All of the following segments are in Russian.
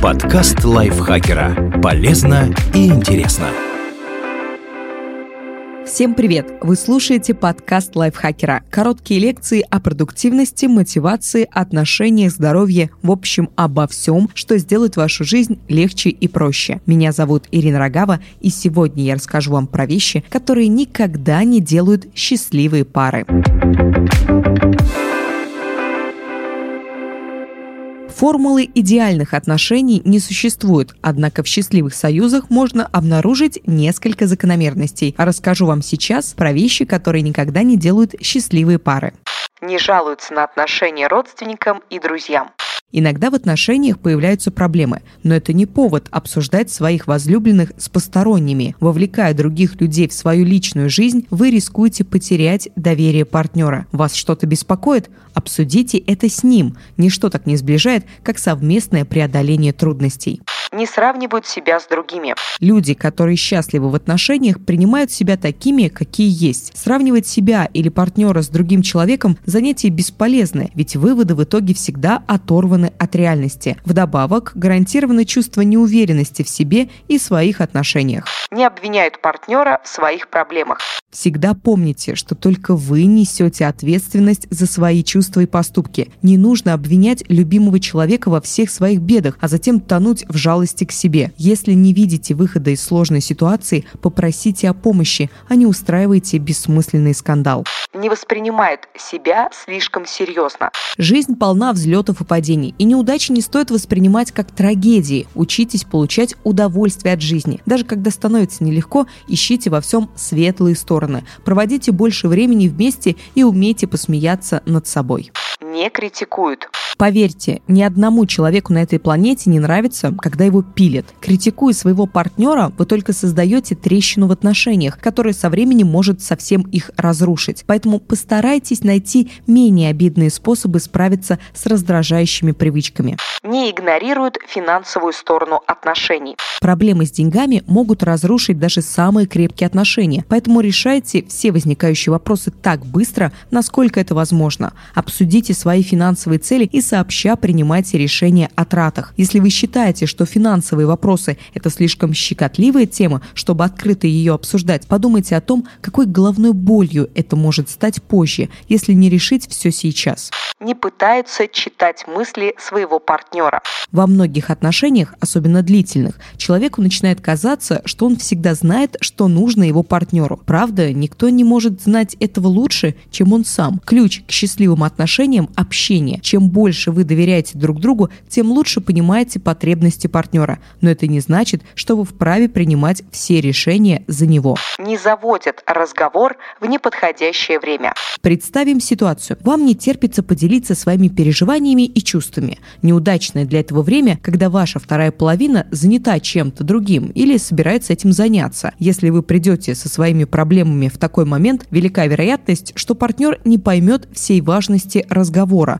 Подкаст лайфхакера. Полезно и интересно. Всем привет! Вы слушаете подкаст лайфхакера. Короткие лекции о продуктивности, мотивации, отношениях, здоровье, в общем, обо всем, что сделает вашу жизнь легче и проще. Меня зовут Ирина Рогава, и сегодня я расскажу вам про вещи, которые никогда не делают счастливые пары. Формулы идеальных отношений не существует, однако в счастливых союзах можно обнаружить несколько закономерностей. Расскажу вам сейчас про вещи, которые никогда не делают счастливые пары. Не жалуются на отношения родственникам и друзьям. Иногда в отношениях появляются проблемы, но это не повод обсуждать своих возлюбленных с посторонними. Вовлекая других людей в свою личную жизнь, вы рискуете потерять доверие партнера. Вас что-то беспокоит? Обсудите это с ним. Ничто так не сближает, как совместное преодоление трудностей не сравнивают себя с другими. Люди, которые счастливы в отношениях, принимают себя такими, какие есть. Сравнивать себя или партнера с другим человеком – занятие бесполезное, ведь выводы в итоге всегда оторваны от реальности. Вдобавок, гарантировано чувство неуверенности в себе и своих отношениях. Не обвиняют партнера в своих проблемах. Всегда помните, что только вы несете ответственность за свои чувства и поступки. Не нужно обвинять любимого человека во всех своих бедах, а затем тонуть в жалости к себе. Если не видите выхода из сложной ситуации, попросите о помощи, а не устраивайте бессмысленный скандал. Не воспринимает себя слишком серьезно. Жизнь полна взлетов и падений, и неудачи не стоит воспринимать как трагедии. Учитесь получать удовольствие от жизни. Даже когда становится нелегко, ищите во всем светлые стороны стороны. Проводите больше времени вместе и умейте посмеяться над собой. Не критикуют. Поверьте, ни одному человеку на этой планете не нравится, когда его пилят. Критикуя своего партнера, вы только создаете трещину в отношениях, которая со временем может совсем их разрушить. Поэтому постарайтесь найти менее обидные способы справиться с раздражающими привычками. Не игнорируют финансовую сторону отношений. Проблемы с деньгами могут разрушить даже самые крепкие отношения, поэтому решайте все возникающие вопросы так быстро, насколько это возможно. Обсудите свои финансовые цели и сообща принимайте решения о тратах. Если вы считаете, что финансовые вопросы – это слишком щекотливая тема, чтобы открыто ее обсуждать, подумайте о том, какой головной болью это может стать позже, если не решить все сейчас. Не пытаются читать мысли своего партнера. Во многих отношениях, особенно длительных, человеку начинает казаться, что он всегда знает, что нужно его партнеру. Правда, никто не может знать этого лучше, чем он сам. Ключ к счастливым отношениям – общение. Чем больше больше вы доверяете друг другу, тем лучше понимаете потребности партнера. Но это не значит, что вы вправе принимать все решения за него. Не заводят разговор в неподходящее время. Представим ситуацию. Вам не терпится поделиться своими переживаниями и чувствами. Неудачное для этого время, когда ваша вторая половина занята чем-то другим или собирается этим заняться. Если вы придете со своими проблемами в такой момент, велика вероятность, что партнер не поймет всей важности разговора,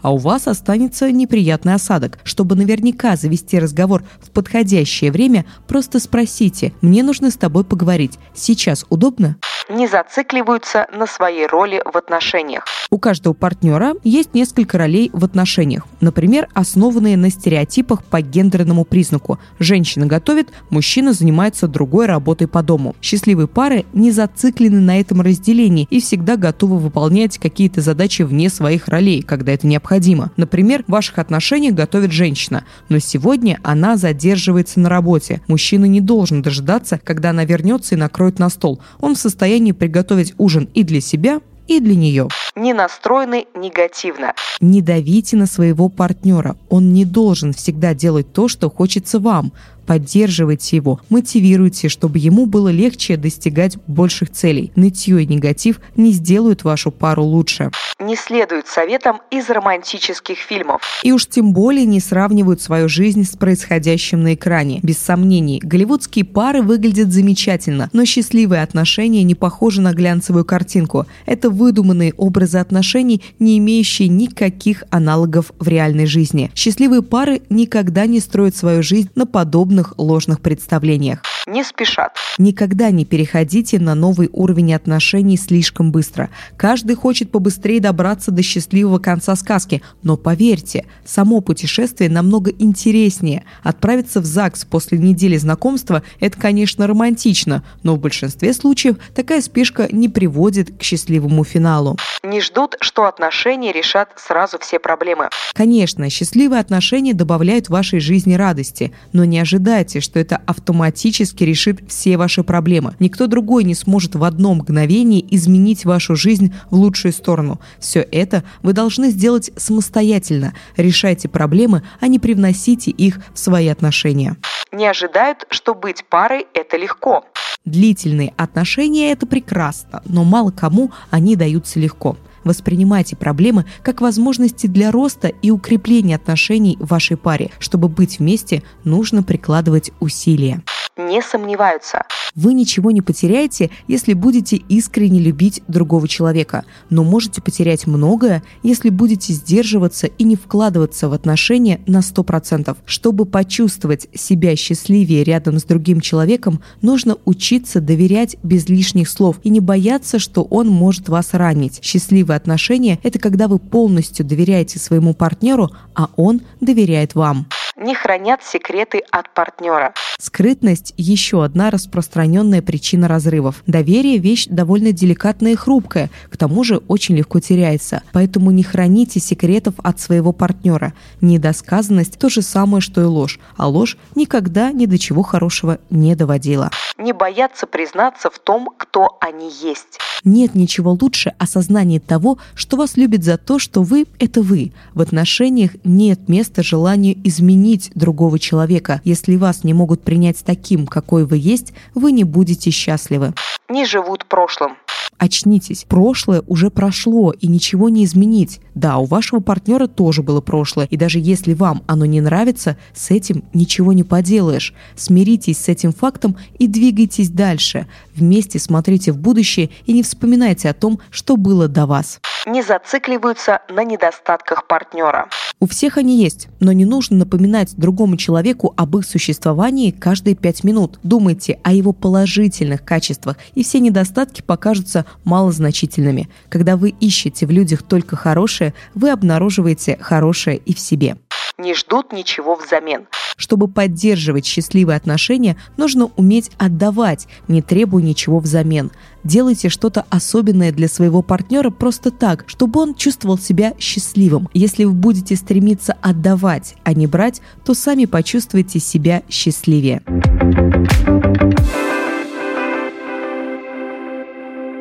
а у вас останется неприятный осадок. Чтобы наверняка завести разговор в подходящее время, просто спросите «Мне нужно с тобой поговорить. Сейчас удобно?» Не зацикливаются на своей роли в отношениях. У каждого партнера есть несколько ролей в отношениях. Например, основанные на стереотипах по гендерному признаку. Женщина готовит, мужчина занимается другой работой по дому. Счастливые пары не зациклены на этом разделении и всегда готовы выполнять какие-то задачи вне своих ролей, когда это необходимо. Например, в ваших отношениях готовит женщина, но сегодня она задерживается на работе. Мужчина не должен дожидаться, когда она вернется и накроет на стол. Он в состоянии приготовить ужин и для себя, и для нее. Не настроены негативно. Не давите на своего партнера. Он не должен всегда делать то, что хочется вам поддерживайте его, мотивируйте, чтобы ему было легче достигать больших целей. Нытье и негатив не сделают вашу пару лучше. Не следуют советам из романтических фильмов. И уж тем более не сравнивают свою жизнь с происходящим на экране. Без сомнений, голливудские пары выглядят замечательно, но счастливые отношения не похожи на глянцевую картинку. Это выдуманные образы отношений, не имеющие никаких аналогов в реальной жизни. Счастливые пары никогда не строят свою жизнь на подобных ложных представлениях. Не спешат. Никогда не переходите на новый уровень отношений слишком быстро. Каждый хочет побыстрее добраться до счастливого конца сказки, но поверьте, само путешествие намного интереснее. Отправиться в ЗАГС после недели знакомства – это, конечно, романтично, но в большинстве случаев такая спешка не приводит к счастливому финалу. Не ждут, что отношения решат сразу все проблемы. Конечно, счастливые отношения добавляют вашей жизни радости, но не ожидайте, что это автоматически решит все ваши проблемы. Никто другой не сможет в одно мгновение изменить вашу жизнь в лучшую сторону. Все это вы должны сделать самостоятельно. Решайте проблемы, а не привносите их в свои отношения. Не ожидают, что быть парой – это легко. Длительные отношения – это прекрасно, но мало кому они даются легко. Воспринимайте проблемы как возможности для роста и укрепления отношений в вашей паре. Чтобы быть вместе, нужно прикладывать усилия не сомневаются. Вы ничего не потеряете, если будете искренне любить другого человека, но можете потерять многое, если будете сдерживаться и не вкладываться в отношения на 100%. Чтобы почувствовать себя счастливее рядом с другим человеком, нужно учиться доверять без лишних слов и не бояться, что он может вас ранить. Счастливые отношения – это когда вы полностью доверяете своему партнеру, а он доверяет вам не хранят секреты от партнера. Скрытность – еще одна распространенная причина разрывов. Доверие – вещь довольно деликатная и хрупкая, к тому же очень легко теряется. Поэтому не храните секретов от своего партнера. Недосказанность – то же самое, что и ложь, а ложь никогда ни до чего хорошего не доводила. Не бояться признаться в том, кто они есть. Нет ничего лучше осознания того, что вас любят за то, что вы – это вы. В отношениях нет места желанию изменить другого человека. Если вас не могут принять таким, какой вы есть, вы не будете счастливы. Не живут прошлым. Очнитесь, прошлое уже прошло и ничего не изменить. Да, у вашего партнера тоже было прошлое, и даже если вам оно не нравится, с этим ничего не поделаешь. Смиритесь с этим фактом и двигайтесь дальше. Вместе смотрите в будущее и не вспоминайте о том, что было до вас. Не зацикливаются на недостатках партнера. У всех они есть, но не нужно напоминать другому человеку об их существовании каждые пять минут. Думайте о его положительных качествах, и все недостатки покажутся малозначительными. Когда вы ищете в людях только хорошее, вы обнаруживаете хорошее и в себе. Не ждут ничего взамен. Чтобы поддерживать счастливые отношения, нужно уметь отдавать, не требуя ничего взамен. Делайте что-то особенное для своего партнера просто так, чтобы он чувствовал себя счастливым. Если вы будете стремиться отдавать, а не брать, то сами почувствуете себя счастливее.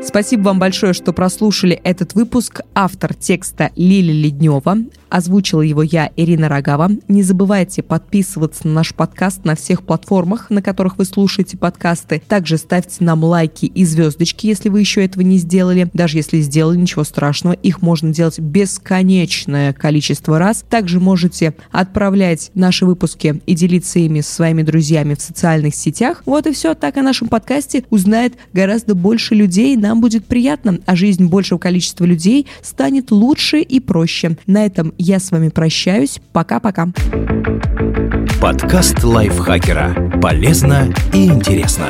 Спасибо вам большое, что прослушали этот выпуск. Автор текста Лили Леднева. Озвучила его я, Ирина Рогава. Не забывайте подписываться на наш подкаст на всех платформах, на которых вы слушаете подкасты. Также ставьте нам лайки и звездочки, если вы еще этого не сделали. Даже если сделали, ничего страшного. Их можно делать бесконечное количество раз. Также можете отправлять наши выпуски и делиться ими со своими друзьями в социальных сетях. Вот и все. Так о нашем подкасте узнает гораздо больше людей. Нам будет приятно, а жизнь большего количества людей станет лучше и проще. На этом я с вами прощаюсь. Пока-пока. Подкаст лайфхакера. Полезно и интересно.